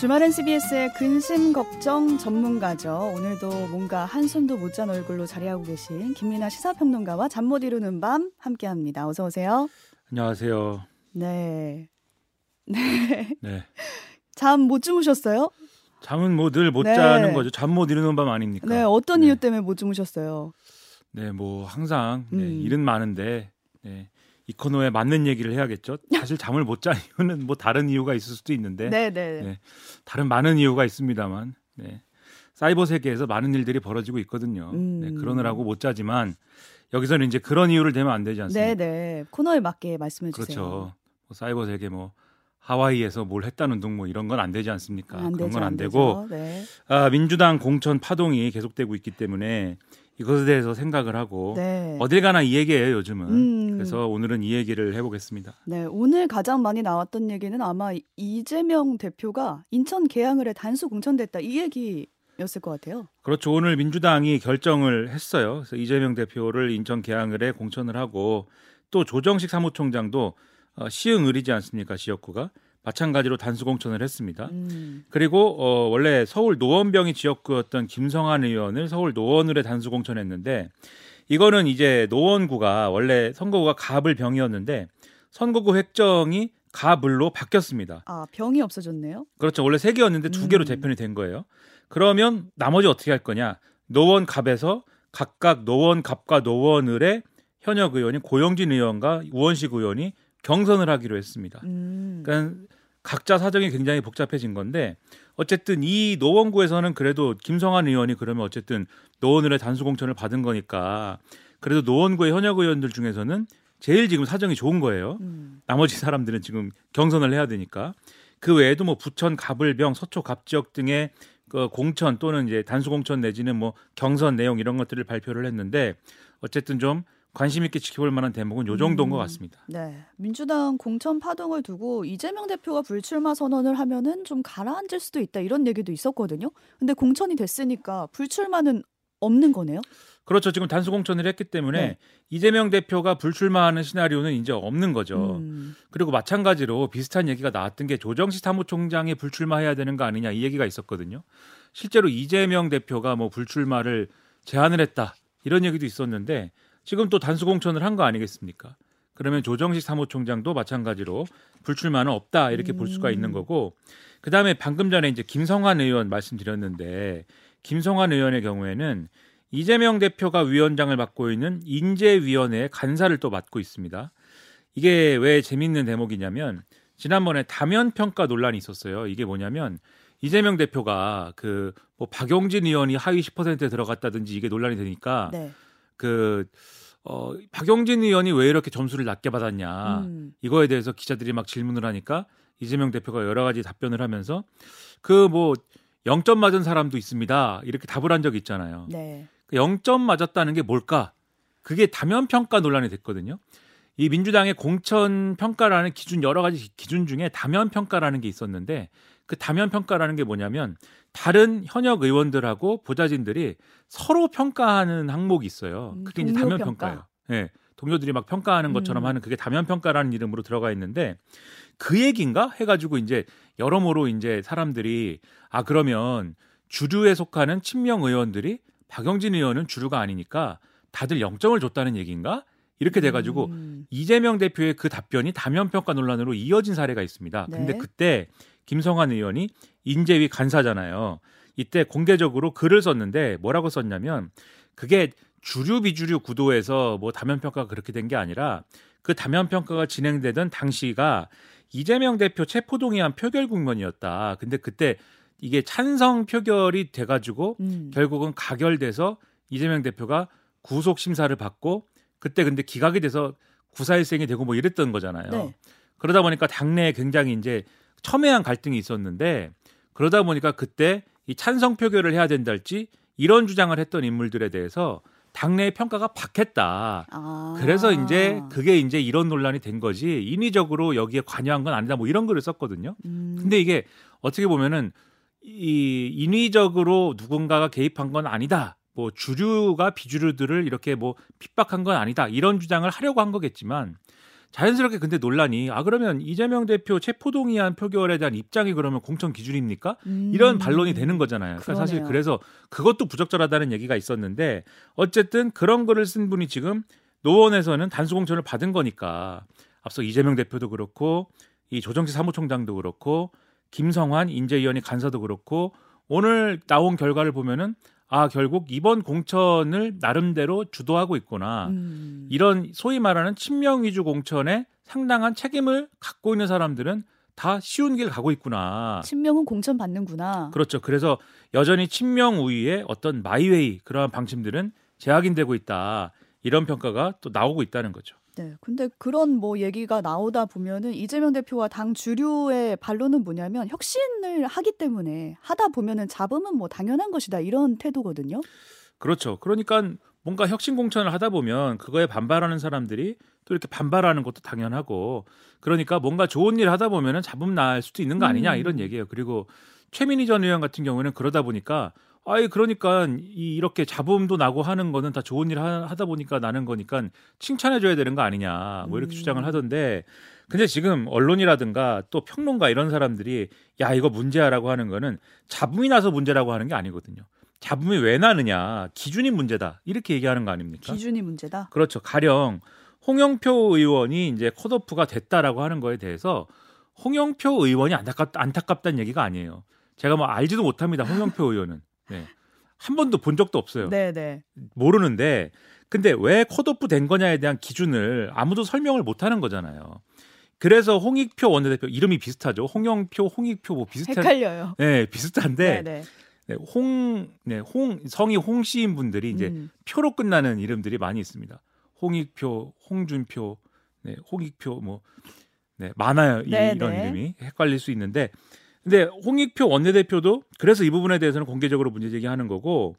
주말엔 CBS의 근심 걱정 전문가죠. 오늘도 뭔가 한숨도 못 잔 얼굴로 자리하고 계신 김민아 시사평론가와 잠 못 이루는 밤 함께합니다. 어서 오세요. 안녕하세요. 네. 네. 네. 잠 못 주무셨어요? 잠은 뭐 늘못 네. 자는 거죠. 잠 못 이루는 밤 아닙니까? 네. 어떤 네. 이유 때문에 못 주무셨어요? 네, 뭐 항상 네, 음. 일은 많은데 네, 이 코너에 맞는 얘기를 해야겠죠. 사실 잠을 못 자는 이유는 뭐 다른 이유가 있을 수도 있는데 네, 네. 네. 다른 많은 이유가 있습니다만 네. 사이버 세계에서 많은 일들이 벌어지고 있거든요. 음. 네, 그러느라고 못 자지만 여기서는 이제 그런 이유를 대면 안 되지 않습니까? 네, 네. 코너에 맞게 말씀해 주세요. 그렇죠. 뭐 사이버 세계 뭐 하와이에서 뭘 했다는 둥 뭐 이런 건 안 되지 않습니까? 안 그런 건안안 되고. 네. 아, 민주당 공천 파동이 계속되고 있기 때문에 이것에 대해서 생각을 하고 네. 어딜 가나 이 얘기예요 요즘은. 음. 그래서 오늘은 이 얘기를 해보겠습니다. 네, 오늘 가장 많이 나왔던 얘기는 아마 이재명 대표가 인천 계양을 해 단수 공천됐다 이 얘기였을 것 같아요. 그렇죠. 오늘 민주당이 결정을 했어요. 그래서 이재명 대표를 인천 계양을에 공천을 하고 또 조정식 사무총장도 어, 시흥을이지 않습니까 지역구가 마찬가지로 단수 공천을 했습니다. 음. 그리고 어, 원래 서울 노원병이 지역구였던 김성한 의원을 서울 노원을에 단수 공천했는데 이거는 이제 노원구가 원래 선거구가 가불병이었는데 선거구 획정이 가불로 바뀌었습니다. 아, 병이 없어졌네요. 그렇죠. 원래 세 개였는데 두 개로 음. 재편이 된 거예요. 그러면 나머지 어떻게 할 거냐? 노원 갑에서 각각 노원 갑과 노원을에 현역 의원이 고영진 의원과 우원식 의원이 경선을 하기로 했습니다. 음. 그러니까 각자 사정이 굉장히 복잡해진 건데 어쨌든 이 노원구에서는 그래도 김성한 의원이 그러면 어쨌든 노원을의 단수 공천을 받은 거니까 그래도 노원구의 현역 의원들 중에서는 제일 지금 사정이 좋은 거예요. 음. 나머지 사람들은 지금 경선을 해야 되니까 그 외에도 뭐 부천 가불병 서초 갑 지역 등의 그 공천 또는 이제 단수 공천 내지는 뭐 경선 내용 이런 것들을 발표를 했는데 어쨌든 좀 관심 있게 지켜볼 만한 대목은 요 정도인 음. 것 같습니다. 네. 민주당 공천 파동을 두고 이재명 대표가 불출마 선언을 하면은 좀 가라앉을 수도 있다 이런 얘기도 있었거든요. 근데 공천이 됐으니까 불출마는 없는 거네요. 그렇죠. 지금 단수 공천을 했기 때문에 네. 이재명 대표가 불출마하는 시나리오는 이제 없는 거죠. 음. 그리고 마찬가지로 비슷한 얘기가 나왔던 게 조정식 사무총장이 불출마해야 되는 거 아니냐 이 얘기가 있었거든요. 실제로 이재명 대표가 뭐 불출마를 제안을 했다 이런 얘기도 있었는데 지금 또 단수 공천을 한 거 아니겠습니까? 그러면 조정식 사무총장도 마찬가지로 불출마는 없다 이렇게 볼 수가 음. 있는 거고 그다음에 방금 전에 이제 김성환 의원 말씀드렸는데 김성환 의원의 경우에는 이재명 대표가 위원장을 맡고 있는 인재위원회 간사를 또 맡고 있습니다. 이게 왜 재밌는 대목이냐면 지난번에 다면 평가 논란이 있었어요. 이게 뭐냐면 이재명 대표가 그 뭐 박용진 의원이 하위 10%에 들어갔다든지 이게 논란이 되니까 네. 그 어, 박용진 의원이 왜 이렇게 점수를 낮게 받았냐 음. 이거에 대해서 기자들이 막 질문을 하니까 이재명 대표가 여러 가지 답변을 하면서 그 뭐 0점 맞은 사람도 있습니다. 이렇게 답을 한 적이 있잖아요. 네. 그 0점 맞았다는 게 뭘까? 그게 다면 평가 논란이 됐거든요. 이 민주당의 공천 평가라는 기준 여러 가지 기준 중에 다면 평가라는 게 있었는데 그 다면 평가라는 게 뭐냐면 다른 현역 의원들하고 보좌진들이 서로 평가하는 항목이 있어요. 음, 그게 이제 다면 평가. 평가예요. 예. 동료들이 막 평가하는 것처럼 음. 하는 그게 다면 평가라는 이름으로 들어가 있는데 그 얘기인가 해가지고 이제 여러모로 이제 사람들이 아 그러면 주류에 속하는 친명 의원들이 박영진 의원은 주류가 아니니까 다들 0점을 줬다는 얘기인가 이렇게 돼가지고 음. 이재명 대표의 그 답변이 다면 평가 논란으로 이어진 사례가 있습니다. 근데 네. 그때 김성환 의원이 인재위 간사잖아요. 이때 공개적으로 글을 썼는데 뭐라고 썼냐면 그게 주류 비주류 구도에서 뭐 다면 평가가 그렇게 된 게 아니라 그 다면 평가가 진행되던 당시가 이재명 대표 체포동의안 표결 국면이었다. 근데 그때 이게 찬성 표결이 돼가지고 음. 결국은 가결돼서 이재명 대표가 구속 심사를 받고 그때 근데 기각이 돼서 구사일생이 되고 뭐 이랬던 거잖아요. 네. 그러다 보니까 당내에 굉장히 이제 첨예한 갈등이 있었는데 그러다 보니까 그때 이 찬성 표결을 해야 된달지 이런 주장을 했던 인물들에 대해서 당내의 평가가 박했다. 아. 그래서 이제 그게 이제 이런 논란이 된 거지 인위적으로 여기에 관여한 건 아니다. 뭐 이런 글을 썼거든요. 음. 근데 이게 어떻게 보면은 이 인위적으로 누군가가 개입한 건 아니다. 뭐 주류가 비주류들을 이렇게 뭐 핍박한 건 아니다. 이런 주장을 하려고 한 거겠지만 자연스럽게 근데 논란이 아 그러면 이재명 대표 체포동의안 표결에 대한 입장이 그러면 공천 기준입니까? 음. 이런 반론이 되는 거잖아요. 그러니까 사실 그러네요. 그래서 그것도 부적절하다는 얘기가 있었는데 어쨌든 그런 거를 쓴 분이 지금 노원에서는 단수 공천을 받은 거니까 앞서 이재명 대표도 그렇고 이 조정치 사무총장도 그렇고 김성환 인재위원회 간사도 그렇고 오늘 나온 결과를 보면은 아 결국 이번 공천을 나름대로 주도하고 있구나. 음. 이런 소위 말하는 친명 위주 공천에 상당한 책임을 갖고 있는 사람들은 다 쉬운 길 가고 있구나. 친명은 공천 받는구나. 그렇죠. 그래서 여전히 친명 우위의 어떤 마이웨이 그러한 방침들은 재확인되고 있다. 이런 평가가 또 나오고 있다는 거죠. 네. 근데 그런 뭐 얘기가 나오다 보면은 이재명 대표와 당 주류의 반론은 뭐냐면 혁신을 하기 때문에 하다 보면은 잡음은 뭐 당연한 것이다 이런 태도거든요. 그렇죠. 그러니까 뭔가 혁신 공천을 하다 보면 그거에 반발하는 사람들이 또 이렇게 반발하는 것도 당연하고 그러니까 뭔가 좋은 일 하다 보면은 잡음 날 수도 있는 거 아니냐 음. 이런 얘기예요. 그리고 최민희 전 의원 같은 경우에는 그러다 보니까 아이 그러니까 이 이렇게 잡음도 나고 하는 거는 다 좋은 일 하, 하다 보니까 나는 거니까 칭찬해 줘야 되는 거 아니냐 뭐 이렇게 음. 주장을 하던데 근데 지금 언론이라든가 또 평론가 이런 사람들이 야 이거 문제야라고 하는 거는 잡음이 나서 문제라고 하는 게 아니거든요. 잡음이 왜 나느냐 기준이 문제다 이렇게 얘기하는 거 아닙니까? 기준이 문제다. 그렇죠. 가령 홍영표 의원이 이제 컷오프가 됐다라고 하는 거에 대해서 홍영표 의원이 안타깝, 안타깝다는 얘기가 아니에요. 제가 뭐 알지도 못합니다. 홍영표 의원은. 네. 한 번도 본 적도 없어요. 네, 네. 모르는데 근데 왜 컷오프 된 거냐에 대한 기준을 아무도 설명을 못 하는 거잖아요. 그래서 홍익표 원내대표 이름이 비슷하죠. 홍영표, 홍익표 뭐 비슷한 헷갈려요. 네, 비슷한데 네, 네. 네, 홍, 네, 홍 성이 홍 씨인 분들이 이제 음. 표로 끝나는 이름들이 많이 있습니다. 홍익표, 홍준표, 네, 홍익표 뭐 네, 많아요. 이, 네, 이런 네. 이름이 헷갈릴 수 있는데 근데 홍익표 원내대표도 그래서 이 부분에 대해서는 공개적으로 문제 제기하는 거고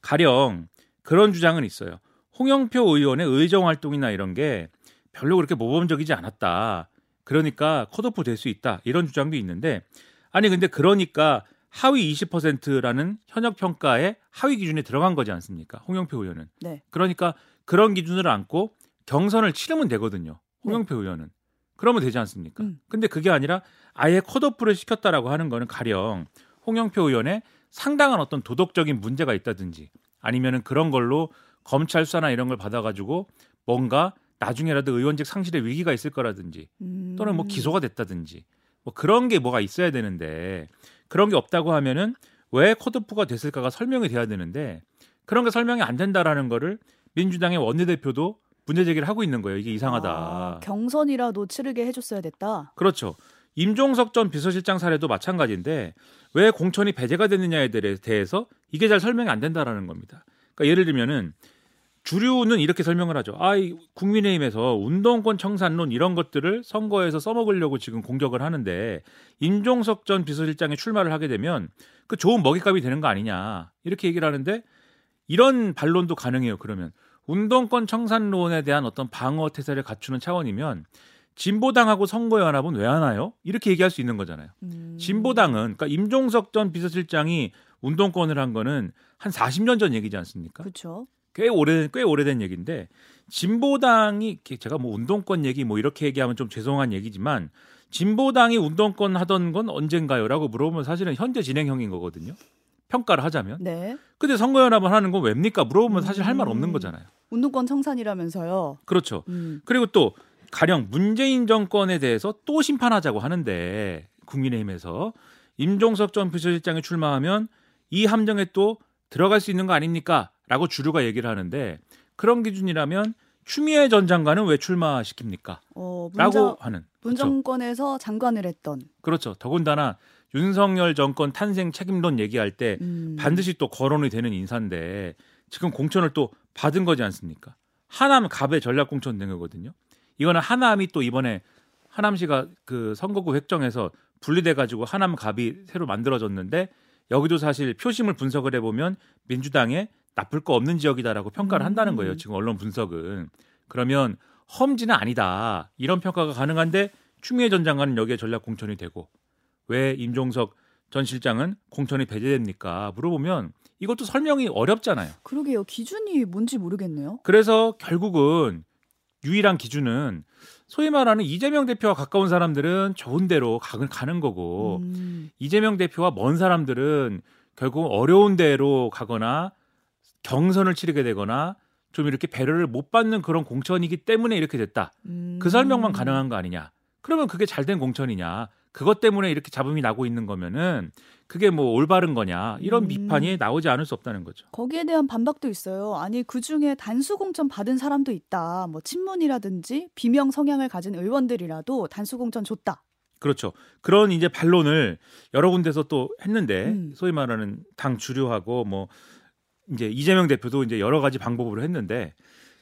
가령 그런 주장은 있어요. 홍영표 의원의 의정 활동이나 이런 게 별로 그렇게 모범적이지 않았다. 그러니까 컷오프 될 수 있다. 이런 주장도 있는데 아니 근데 그러니까 하위 20%라는 현역 평가의 하위 기준에 들어간 거지 않습니까? 홍영표 의원은. 네. 그러니까 그런 기준을 안고 경선을 치르면 되거든요. 홍영표 의원은. 그러면 되지 않습니까? 음. 근데 그게 아니라 아예 컷오프를 시켰다라고 하는 거는 가령 홍영표 의원의 상당한 어떤 도덕적인 문제가 있다든지 아니면은 그런 걸로 검찰 수사나 이런 걸 받아가지고 뭔가 나중에라도 의원직 상실의 위기가 있을 거라든지 음. 또는 뭐 기소가 됐다든지 뭐 그런 게 뭐가 있어야 되는데 그런 게 없다고 하면은 왜 컷오프가 됐을까가 설명이 돼야 되는데 그런 게 설명이 안 된다라는 거를 민주당의 원내대표도 문제 제기를 하고 있는 거예요. 이게 이상하다. 아, 경선이라도 치르게 해줬어야 됐다. 그렇죠. 임종석 전 비서실장 사례도 마찬가지인데 왜 공천이 배제가 됐느냐에 대해- 대해서 이게 잘 설명이 안 된다라는 겁니다. 그러니까 예를 들면은 주류는 이렇게 설명을 하죠. 아, 이 국민의힘에서 운동권 청산론 이런 것들을 선거에서 써먹으려고 지금 공격을 하는데 임종석 전 비서실장이 출마를 하게 되면 그 좋은 먹잇감이 되는 거 아니냐 이렇게 얘기를 하는데 이런 반론도 가능해요. 그러면 운동권 청산론에 대한 어떤 방어 태세를 갖추는 차원이면 진보당하고 선거연합은 왜 하나요? 이렇게 얘기할 수 있는 거잖아요. 음. 진보당은 그러니까 임종석 전 비서실장이 운동권을 한 거는 한 40년 전 얘기지 않습니까? 그렇죠. 꽤 오래 꽤 오래된 얘기인데 진보당이 제가 뭐 운동권 얘기 뭐 이렇게 얘기하면 좀 죄송한 얘기지만 진보당이 운동권 하던 건 언젠가요라고 물어보면 사실은 현재 진행형인 거거든요. 평가를 하자면. 네. 근데 선거연합을 하는 건 왜입니까? 물어보면 사실 할 말 없는 음. 거잖아요. 운동권 청산이라면서요. 그렇죠. 음. 그리고 또 가령 문재인 정권에 대해서 또 심판하자고 하는데 국민의힘에서 임종석 전 비서실장이 출마하면 이 함정에 또 들어갈 수 있는 거 아닙니까? 라고 주류가 얘기를 하는데 그런 기준이라면 추미애 전 장관은 왜 출마시킵니까? 어, 라고 하는. 그렇죠. 문정권에서 장관을 했던. 그렇죠. 더군다나 윤석열 정권 탄생 책임론 얘기할 때 음. 반드시 또 거론이 되는 인사인데 지금 공천을 또 받은 거지 않습니까? 하남 갑의 전략 공천 된 거거든요. 이거는 하남이 또 이번에 하남시가 그 선거구 획정에서 분리돼 가지고 하남 갑이 새로 만들어졌는데 여기도 사실 표심을 분석을 해보면 민주당에 나쁠 거 없는 지역이다라고 평가를 한다는 거예요. 음. 지금 언론 분석은 그러면 험지는 아니다 이런 평가가 가능한데 추미애 전 장관은 여기에 전략 공천이 되고 왜 임종석 전 실장은 공천이 배제됩니까? 물어보면 이것도 설명이 어렵잖아요. 그러게요. 기준이 뭔지 모르겠네요. 그래서 결국은 유일한 기준은 소위 말하는 이재명 대표와 가까운 사람들은 좋은 대로 가- 가는 거고 음. 이재명 대표와 먼 사람들은 결국 어려운 데로 가거나 경선을 치르게 되거나 좀 이렇게 배려를 못 받는 그런 공천이기 때문에 이렇게 됐다. 음. 그 설명만 가능한 거 아니냐? 그러면 그게 잘 된 공천이냐? 그것 때문에 이렇게 잡음이 나고 있는 거면은 그게 뭐 올바른 거냐? 이런 음. 비판이 나오지 않을 수 없다는 거죠. 거기에 대한 반박도 있어요. 아니 그 중에 단수 공천 받은 사람도 있다. 뭐 친문이라든지 비명 성향을 가진 의원들이라도 단수 공천 줬다. 그렇죠. 그런 이제 반론을 여러 군데서 또 했는데 음. 소위 말하는 당 주류하고 뭐 이제 이재명 대표도 이제 여러 가지 방법으로 했는데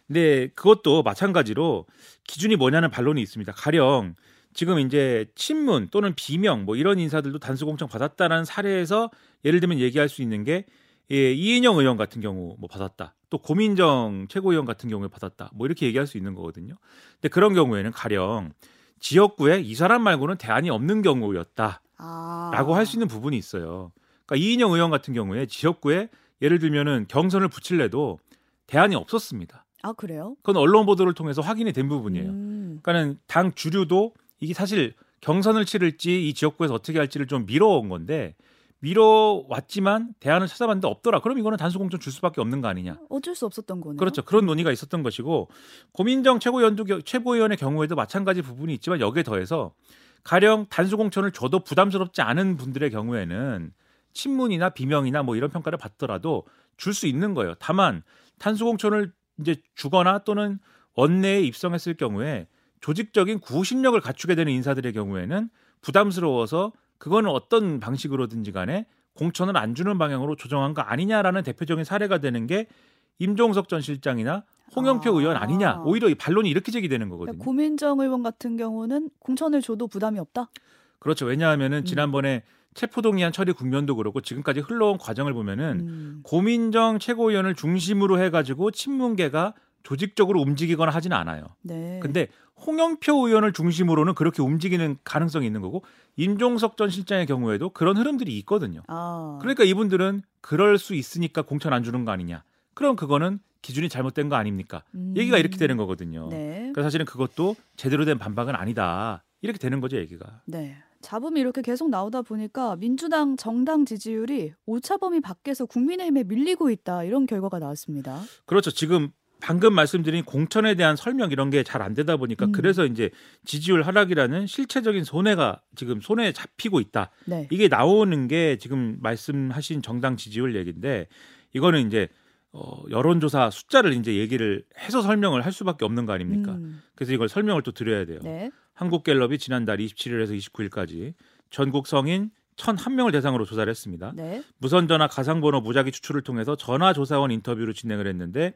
근데 그것도 마찬가지로 기준이 뭐냐는 반론이 있습니다. 가령 지금 이제 친문 또는 비명 뭐 이런 인사들도 단수 공천 받았다라는 사례에서 예를 들면 얘기할 수 있는 게 예, 이인영 의원 같은 경우 뭐 받았다. 또 고민정 최고위원 같은 경우에 받았다. 뭐 이렇게 얘기할 수 있는 거거든요. 근데 그런 경우에는 가령 지역구에 이 사람 말고는 대안이 없는 경우였다라고 아. 할수 있는 부분이 있어요. 그러니까 이인영 의원 같은 경우에 지역구에 예를 들면은 경선을 붙일래도 대안이 없었습니다. 아 그래요? 그건 언론 보도를 통해서 확인이 된 부분이에요. 음. 그러니까는 당 주류도 이게 사실 경선을 치를지 이 지역구에서 어떻게 할지를 좀 미뤄온 건데 미뤄왔지만 대안을 찾아봤는데 없더라. 그럼 이거는 단수 공천 줄 수밖에 없는 거 아니냐. 어쩔 수 없었던 거네요. 그렇죠. 그런 논의가 있었던 것이고 고민정 최고위원도 겨- 최고위원의 경우에도 마찬가지 부분이 있지만 여기에 더해서 가령 단수 공천을 줘도 부담스럽지 않은 분들의 경우에는 친문이나 비명이나 뭐 이런 평가를 받더라도 줄 수 있는 거예요. 다만 단수 공천을 이제 주거나 또는 원내에 입성했을 경우에 조직적인 구심력을 갖추게 되는 인사들의 경우에는 부담스러워서 그거는 어떤 방식으로든지 간에 공천을 안 주는 방향으로 조정한 거 아니냐라는 대표적인 사례가 되는 게 임종석 전 실장이나 홍영표 아. 의원 아니냐. 오히려 이 반론이 이렇게 제기되는 거거든요. 그러니까 고민정 의원 같은 경우는 공천을 줘도 부담이 없다. 그렇죠. 왜냐하면은 음. 지난번에 체포동의안 처리 국면도 그렇고 지금까지 흘러온 과정을 보면은 음. 고민정 최고위원을 중심으로 해가지고 친문계가 조직적으로 움직이거나 하지는 않아요. 네. 근데 홍영표 의원을 중심으로는 그렇게 움직이는 가능성이 있는 거고 임종석 전 실장의 경우에도 그런 흐름들이 있거든요. 아. 그러니까 이분들은 그럴 수 있으니까 공천 안 주는 거 아니냐. 그럼 그거는 기준이 잘못된 거 아닙니까? 음. 얘기가 이렇게 되는 거거든요. 네. 그러니까 사실은 그것도 제대로 된 반박은 아니다. 이렇게 되는 거죠, 얘기가. 네. 잡음이 이렇게 계속 나오다 보니까 민주당 정당 지지율이 오차범위 밖에서 국민의힘에 밀리고 있다 이런 결과가 나왔습니다. 그렇죠. 지금 방금 말씀드린 공천에 대한 설명 이런 게 잘 안 되다 보니까 음. 그래서 이제 지지율 하락이라는 실체적인 손해가 지금 손에 잡히고 있다. 네. 이게 나오는 게 지금 말씀하신 정당 지지율 얘기인데 이거는 이제 어, 여론조사 숫자를 이제 얘기를 해서 설명을 할 수밖에 없는 거 아닙니까? 음. 그래서 이걸 설명을 또 드려야 돼요. 네. 한국갤럽이 지난달 27일에서 29일까지 전국 성인 1,001명을 대상으로 조사를 했습니다. 네. 무선 전화 가상번호 무작위 추출을 통해서 전화 조사원 인터뷰를 진행을 했는데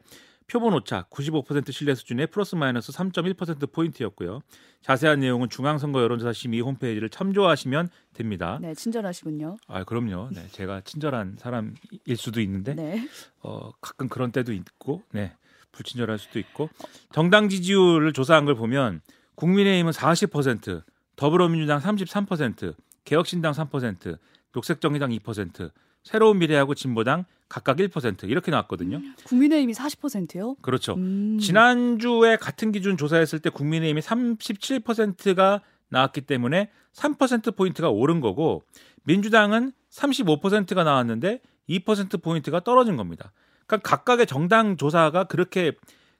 표본 오차 95% 신뢰 수준의 플러스 마이너스 3.1% 포인트였고요. 자세한 내용은 중앙선거 여론조사 심의 홈페이지를 참조하시면 됩니다. 네, 친절하시군요. 아 그럼요. 네, 제가 친절한 사람일 수도 있는데 네. 어, 가끔 그런 때도 있고, 네, 불친절할 수도 있고 정당 지지율을 조사한 걸 보면 국민의힘은 40%, 더불어민주당 33%, 개혁신당 3%, 녹색정의당 2%, 새로운 미래하고 진보당 각각 1% 이렇게 나왔거든요. 국민의힘이 40%요? 그렇죠. 음. 지난주에 같은 기준 조사했을 때 국민의힘이 37%가 나왔기 때문에 3% 포인트가 오른 거고 민주당은 35%가 나왔는데 2% 포인트가 떨어진 겁니다. 그러니까 각각의 정당 조사가 그렇게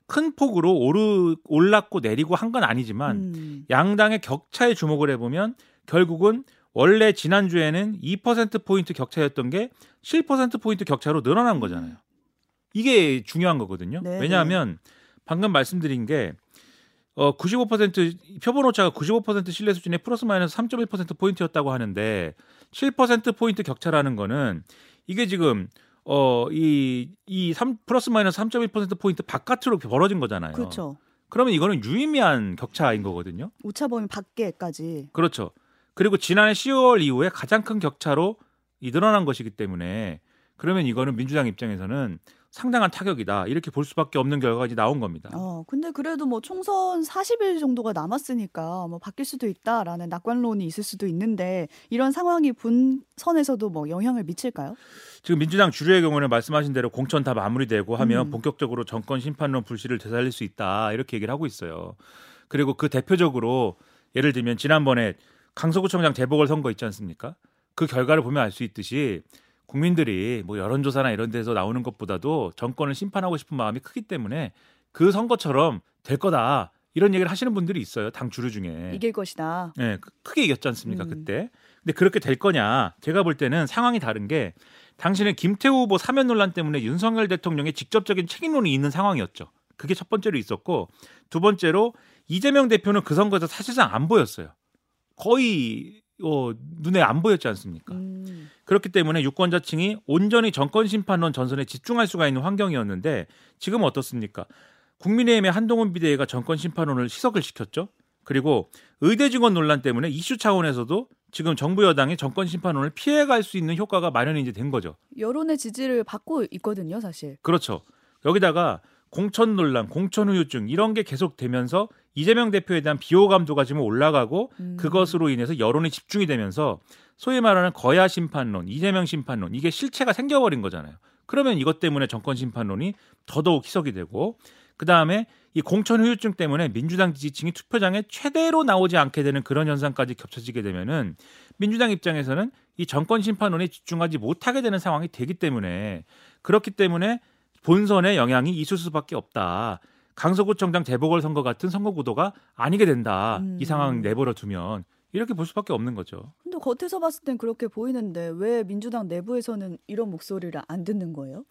큰 폭으로 오르 올랐고 내리고 한 건 아니지만 음. 양당의 격차에 주목을 해보면 결국은 원래 지난주에는 2% 포인트 격차였던 게 7% 포인트 격차로 늘어난 거잖아요. 이게 중요한 거거든요. 네, 왜냐하면 방금 말씀드린 게 어, 95% 표본 오차가 95% 신뢰 수준의 플러스 마이너스 3.1% 포인트였다고 하는데 7% 포인트 격차라는 거는 이게 지금 어이이3 플러스 마이너스 3.1% 포인트 바깥으로 벌어진 거잖아요. 그렇죠. 그러면 이거는 유의미한 격차인 거거든요. 오차범위 밖에까지. 그렇죠. 그리고 지난해 10월 이후에 가장 큰 격차로 이 늘어난 것이기 때문에 그러면 이거는 민주당 입장에서는 상당한 타격이다 이렇게 볼 수밖에 없는 결과가 이제 나온 겁니다. 어, 근데 그래도 뭐 총선 40일 정도가 남았으니까 뭐 바뀔 수도 있다라는 낙관론이 있을 수도 있는데 이런 상황이 본선에서도 뭐 영향을 미칠까요? 지금 민주당 주류의 경우는 말씀하신 대로 공천 다 마무리되고 하면 음. 본격적으로 정권 심판론 불씨를 되살릴 수 있다 이렇게 얘기를 하고 있어요. 그리고 그 대표적으로 예를 들면 지난번에 강서구청장 재보궐 선거 있지 않습니까? 그 결과를 보면 알 수 있듯이 국민들이 뭐 여론조사나 이런 데서 나오는 것보다도 정권을 심판하고 싶은 마음이 크기 때문에 그 선거처럼 될 거다 이런 얘기를 하시는 분들이 있어요 당 주류 중에 이길 것이다. 네, 크- 크게 이겼지 않습니까 음. 그때 근데 그렇게 될 거냐 제가 볼 때는 상황이 다른 게 당신은 김태우 후보 사면 논란 때문에 윤석열 대통령의 직접적인 책임론이 있는 상황이었죠 그게 첫 번째로 있었고 두 번째로 이재명 대표는 그 선거에서 사실상 안 보였어요 거의 어, 눈에 안 보였지 않습니까 음. 그렇기 때문에 유권자층이 온전히 정권 심판론 전선에 집중할 수가 있는 환경이었는데 지금 어떻습니까? 국민의힘의 한동훈 비대위가 정권 심판론을 시석을 시켰죠. 그리고 의대 직원 논란 때문에 이슈 차원에서도 지금 정부 여당이 정권 심판론을 피해갈 수 있는 효과가 마련이 이제 된 거죠. 여론의 지지를 받고 있거든요, 사실. 그렇죠. 여기다가 공천 논란, 공천 후유증 이런 게 계속되면서 이재명 대표에 대한 비호감도가 지금 올라가고 음. 그것으로 인해서 여론이 집중이 되면서 소위 말하는 거야 심판론, 이재명 심판론 이게 실체가 생겨버린 거잖아요. 그러면 이것 때문에 정권 심판론이 더더욱 희석이 되고 그 다음에 이 공천 후유증 때문에 민주당 지지층이 투표장에 최대로 나오지 않게 되는 그런 현상까지 겹쳐지게 되면은 민주당 입장에서는 이 정권 심판론에 집중하지 못하게 되는 상황이 되기 때문에 그렇기 때문에 본선에 영향이 있을 수밖에 없다. 강서구청장 재보궐 선거 같은 선거 구도가 아니게 된다. 음. 이 상황 내버려 두면 이렇게 볼 수밖에 없는 거죠. 근데 겉에서 봤을 땐 그렇게 보이는데 왜 민주당 내부에서는 이런 목소리를 안 듣는 거예요?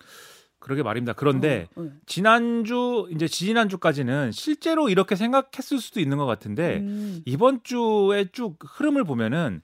그러게 말입니다. 그런데 어, 네. 지난주 이제 지난주까지는 실제로 이렇게 생각했을 수도 있는 것 같은데 음. 이번 주에 쭉 흐름을 보면은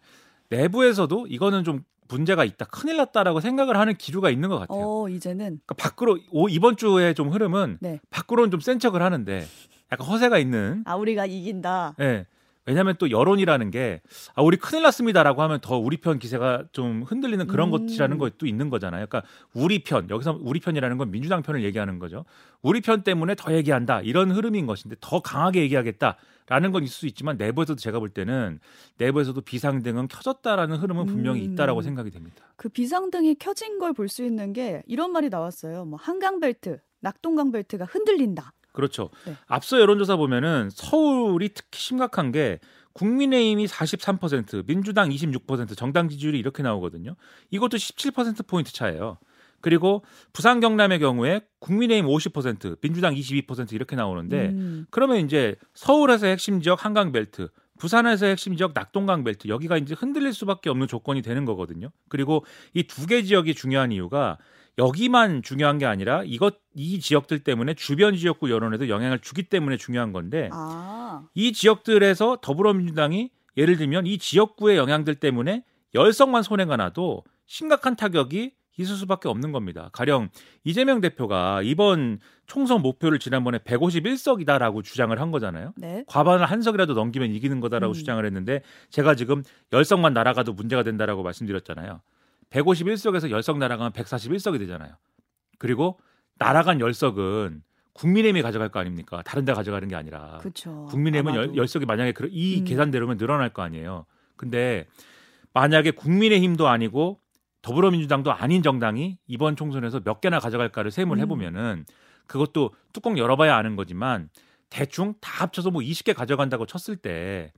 내부에서도 이거는 좀 문제가 있다, 큰일 났다라고 생각을 하는 기류가 있는 것 같아요. 어, 이제는 그러니까 밖으로 오, 이번 주에 좀 흐름은 네. 밖으로는 좀 센 척을 하는데 약간 허세가 있는. 아 우리가 이긴다. 예. 왜냐하면 또 여론이라는 게 아, 우리 큰일 났습니다라고 하면 더 우리 편 기세가 좀 흔들리는 그런 음. 것이라는 것도 있는 거잖아요. 그러니까 우리 편 여기서 우리 편이라는 건 민주당 편을 얘기하는 거죠. 우리 편 때문에 더 얘기한다 이런 흐름인 것인데 더 강하게 얘기하겠다 라는 건 있을 수 있지만 내부에서도 제가 볼 때는 내부에서도 비상등은 켜졌다라는 흐름은 분명히 음. 있다라고 생각이 됩니다. 그 비상등이 켜진 걸 볼 수 있는 게 이런 말이 나왔어요. 뭐 한강 벨트, 낙동강 벨트가 흔들린다. 그렇죠. 네. 앞서 여론조사 보면은 서울이 특히 심각한 게 국민의힘이 43%, 민주당 26%, 정당 지지율이 이렇게 나오거든요. 이것도 17% 포인트 차예요. 그리고 부산 경남의 경우에 국민의힘 50%, 민주당 22% 이렇게 나오는데 음. 그러면 이제 서울에서 핵심 지역 한강 벨트, 부산에서 핵심 지역 낙동강 벨트 여기가 이제 흔들릴 수밖에 없는 조건이 되는 거거든요. 그리고 이 두 개 지역이 중요한 이유가 여기만 중요한 게 아니라 이것 이 지역들 때문에 주변 지역구 여론에도 영향을 주기 때문에 중요한 건데 아, 이 지역들에서 더불어민주당이 예를 들면 이 지역구의 영향들 때문에 열성만 손해가 나도 심각한 타격이 있을 수밖에 없는 겁니다. 가령 이재명 대표가 이번 총선 목표를 지난번에 151석이다라고 주장을 한 거잖아요. 네. 과반을 한 석이라도 넘기면 이기는 거다라고 음. 주장을 했는데 제가 지금 열석만 날아가도 문제가 된다라고 말씀드렸잖아요. 151석에서 열석 날아가면 141석이 되잖아요. 그리고 날아간 열석은 국민의힘이 가져갈 거 아닙니까? 다른 데 가져가는 게 아니라 그렇죠. 국민의힘은 열, 아마도. 열 석이 만약에 그- 이 음. 계산대로면 늘어날 거 아니에요. 근데 만약에 국민의힘도 아니고 더불어민주당도 아닌 정당이 이번 총선에서 몇 개나 가져갈까를 셈을 음. 해보면은 그것도 뚜껑 열어봐야 아는 거지만 대충 다 합쳐서 뭐 20개 가져간다고 쳤을 때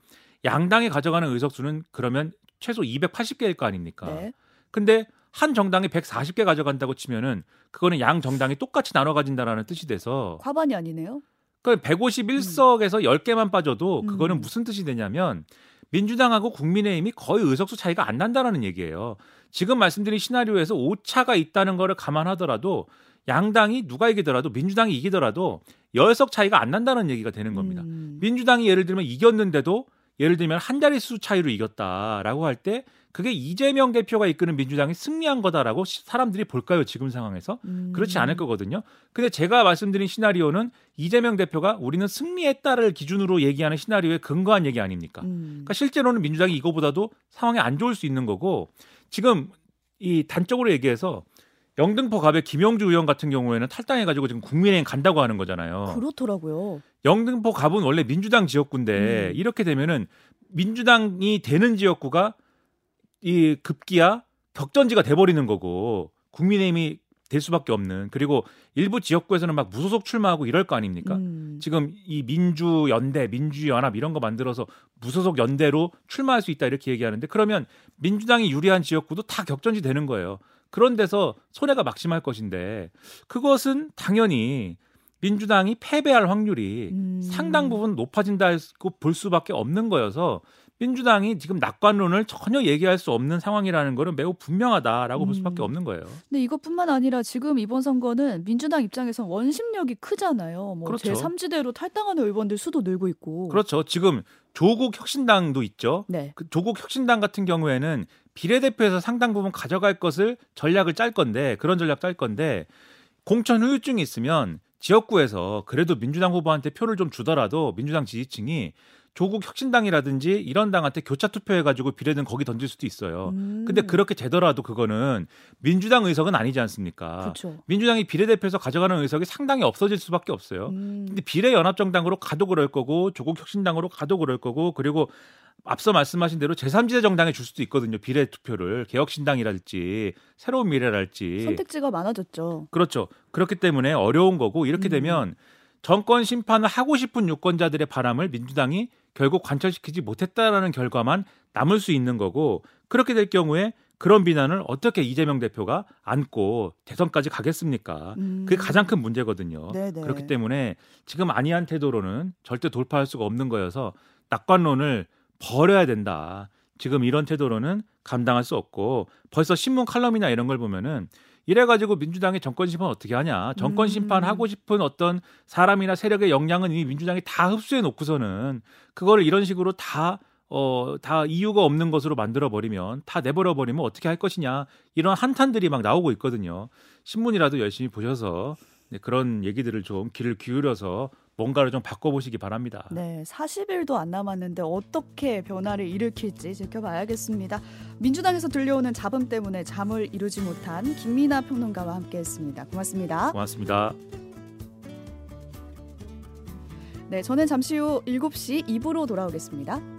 양당이 가져가는 의석수는 그러면 최소 280개일 거 아닙니까? 네. 근데 한 정당이 140개 가져간다고 치면은 그거는 양 정당이 똑같이 나눠 가진다라는 뜻이 돼서 과반이 아니네요. 그 151석에서 10개만 빠져도 음. 그거는 무슨 뜻이 되냐면 민주당하고 국민의힘이 거의 의석수 차이가 안 난다라는 얘기예요. 지금 말씀드린 시나리오에서 오차가 있다는 거를 감안하더라도 양당이 누가 이기더라도 민주당이 이기더라도 10석 차이가 안 난다는 얘기가 되는 겁니다. 음. 민주당이 예를 들면 이겼는데도 예를 들면 한 자릿수 차이로 이겼다라고 할 때 그게 이재명 대표가 이끄는 민주당이 승리한 거다라고 시- 사람들이 볼까요? 지금 상황에서? 음. 그렇지 않을 거거든요. 근데 제가 말씀드린 시나리오는 이재명 대표가 우리는 승리했다를 기준으로 얘기하는 시나리오에 근거한 얘기 아닙니까? 음. 그러니까 실제로는 민주당이 이거보다도 상황이 안 좋을 수 있는 거고 지금 이 단적으로 얘기해서 영등포 갑의 김영주 의원 같은 경우에는 탈당해가지고 지금 국민의힘 간다고 하는 거잖아요. 그렇더라고요. 영등포 갑은 원래 민주당 지역구인데 음. 이렇게 되면은 민주당이 되는 지역구가 이 급기야 격전지가 돼버리는 거고 국민의힘이 될 수밖에 없는 그리고 일부 지역구에서는 막 무소속 출마하고 이럴 거 아닙니까? 음. 지금 이 민주 연대, 민주 연합 이런 거 만들어서 무소속 연대로 출마할 수 있다 이렇게 얘기하는데 그러면 민주당이 유리한 지역구도 다 격전지 되는 거예요. 그런 데서 손해가 막심할 것인데 그것은 당연히 민주당이 패배할 확률이 음. 상당 부분 높아진다고 볼 수밖에 없는 거여서 민주당이 지금 낙관론을 전혀 얘기할 수 없는 상황이라는 것은 매우 분명하다라고 볼 수밖에 음. 없는 거예요. 근데 이것뿐만 아니라 지금 이번 선거는 민주당 입장에선 원심력이 크잖아요. 뭐 그렇죠. 제3지대로 탈당하는 의원들 수도 늘고 있고. 그렇죠. 지금 조국 혁신당도 있죠. 네. 그 조국 혁신당 같은 경우에는 비례대표에서 상당 부분 가져갈 것을 전략을 짤 건데 그런 전략 짤 건데 공천 후유증이 있으면 지역구에서 그래도 민주당 후보한테 표를 좀 주더라도 민주당 지지층이 조국 혁신당이라든지 이런 당한테 교차 투표해가지고 비례는 거기 던질 수도 있어요. 음. 근데 그렇게 되더라도 그거는 민주당 의석은 아니지 않습니까? 그렇죠. 민주당이 비례대표에서 가져가는 의석이 상당히 없어질 수밖에 없어요. 음. 근데 비례연합정당으로 가도 그럴 거고 조국 혁신당으로 가도 그럴 거고 그리고 앞서 말씀하신 대로 제3지대 정당에 줄 수도 있거든요. 비례 투표를 개혁신당이랄지 새로운 미래랄지 선택지가 많아졌죠. 그렇죠. 그렇기 때문에 어려운 거고 이렇게 음. 되면 정권 심판을 하고 싶은 유권자들의 바람을 민주당이 결국 관철시키지 못했다라는 결과만 남을 수 있는 거고 그렇게 될 경우에 그런 비난을 어떻게 이재명 대표가 안고 대선까지 가겠습니까? 음. 그게 가장 큰 문제거든요. 네네. 그렇기 때문에 지금 아니한 태도로는 절대 돌파할 수가 없는 거여서 낙관론을 버려야 된다. 지금 이런 태도로는 감당할 수 없고 벌써 신문 칼럼이나 이런 걸 보면은 이래가지고 민주당이 정권 심판 어떻게 하냐? 정권 음. 심판 하고 싶은 어떤 사람이나 세력의 역량은 이미 민주당이 다 흡수해 놓고서는 그거를 이런 식으로 다 어, 다 이유가 없는 것으로 만들어 버리면 다 내버려 버리면 어떻게 할 것이냐 이런 한탄들이 막 나오고 있거든요. 신문이라도 열심히 보셔서 네, 그런 얘기들을 좀 귀를 기울여서 뭔가를 좀 바꿔보시기 바랍니다. 네, 40일도 안 남았는데 어떻게 변화를 일으킬지 지켜봐야겠습니다. 민주당에서 들려오는 잡음 때문에 잠을 이루지 못한 김민아 평론가와 함께했습니다. 고맙습니다. 고맙습니다. 네, 저는 잠시 후 7시 2부로 돌아오겠습니다.